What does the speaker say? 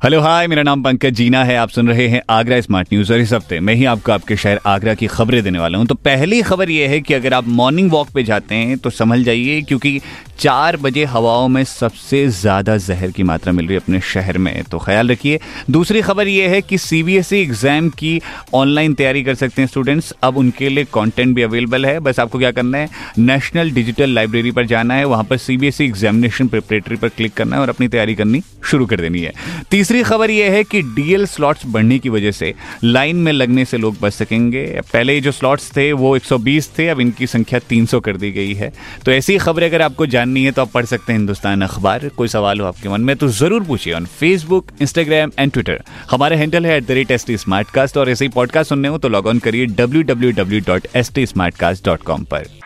hello, hi, मेरा नाम पंकज जीना है। आप सुन रहे हैं आगरा स्मार्ट न्यूज़ और इस हफ़्ते मैं ही आपको आपके शहर आगरा की खबरें देने वाला हूँ। तो पहली खबर यह है कि अगर आप मॉर्निंग वॉक पे जाते हैं तो समझ जाइए, क्योंकि चार बजे हवाओं में सबसे ज़्यादा जहर की मात्रा मिल रही है अपने शहर में। तो ख्याल रखिए। दूसरी खबर यह है कि सीबीएसई एग्ज़ाम की ऑनलाइन तैयारी कर सकते हैं स्टूडेंट्स अब उनके लिए कॉन्टेंट भी अवेलेबल है। बस आपको क्या करना है? नेशनल डिजिटल लाइब्रेरी पर जाना है। वहाँ पर सीबीएसई एग्जामिनेशन प्रिपरेटरी पर क्लिक करना है और अपनी तैयारी करनी शुरू कर देनी है। तीसरी खबर यह है कि डीएल स्लॉट्स बढ़ने की वजह से लाइन में लगने से लोग बच सकेंगे। पहले जो स्लॉट्स थे, वो 120 थे, अब इनकी संख्या 300 कर दी गई है। तो ऐसी खबरें अगर आपको जाननी है तो आप पढ़ सकते हैं हिंदुस्तान अखबार। कोई सवाल हो आपके मन में तो ज़रूर पूछिए on Facebook Instagram and Twitter हमारे हैंडल है at the rate S T और ऐसे ही पॉडकास्ट सुनने हो तो लॉग ऑन करिए W W W dot S T dot com पर।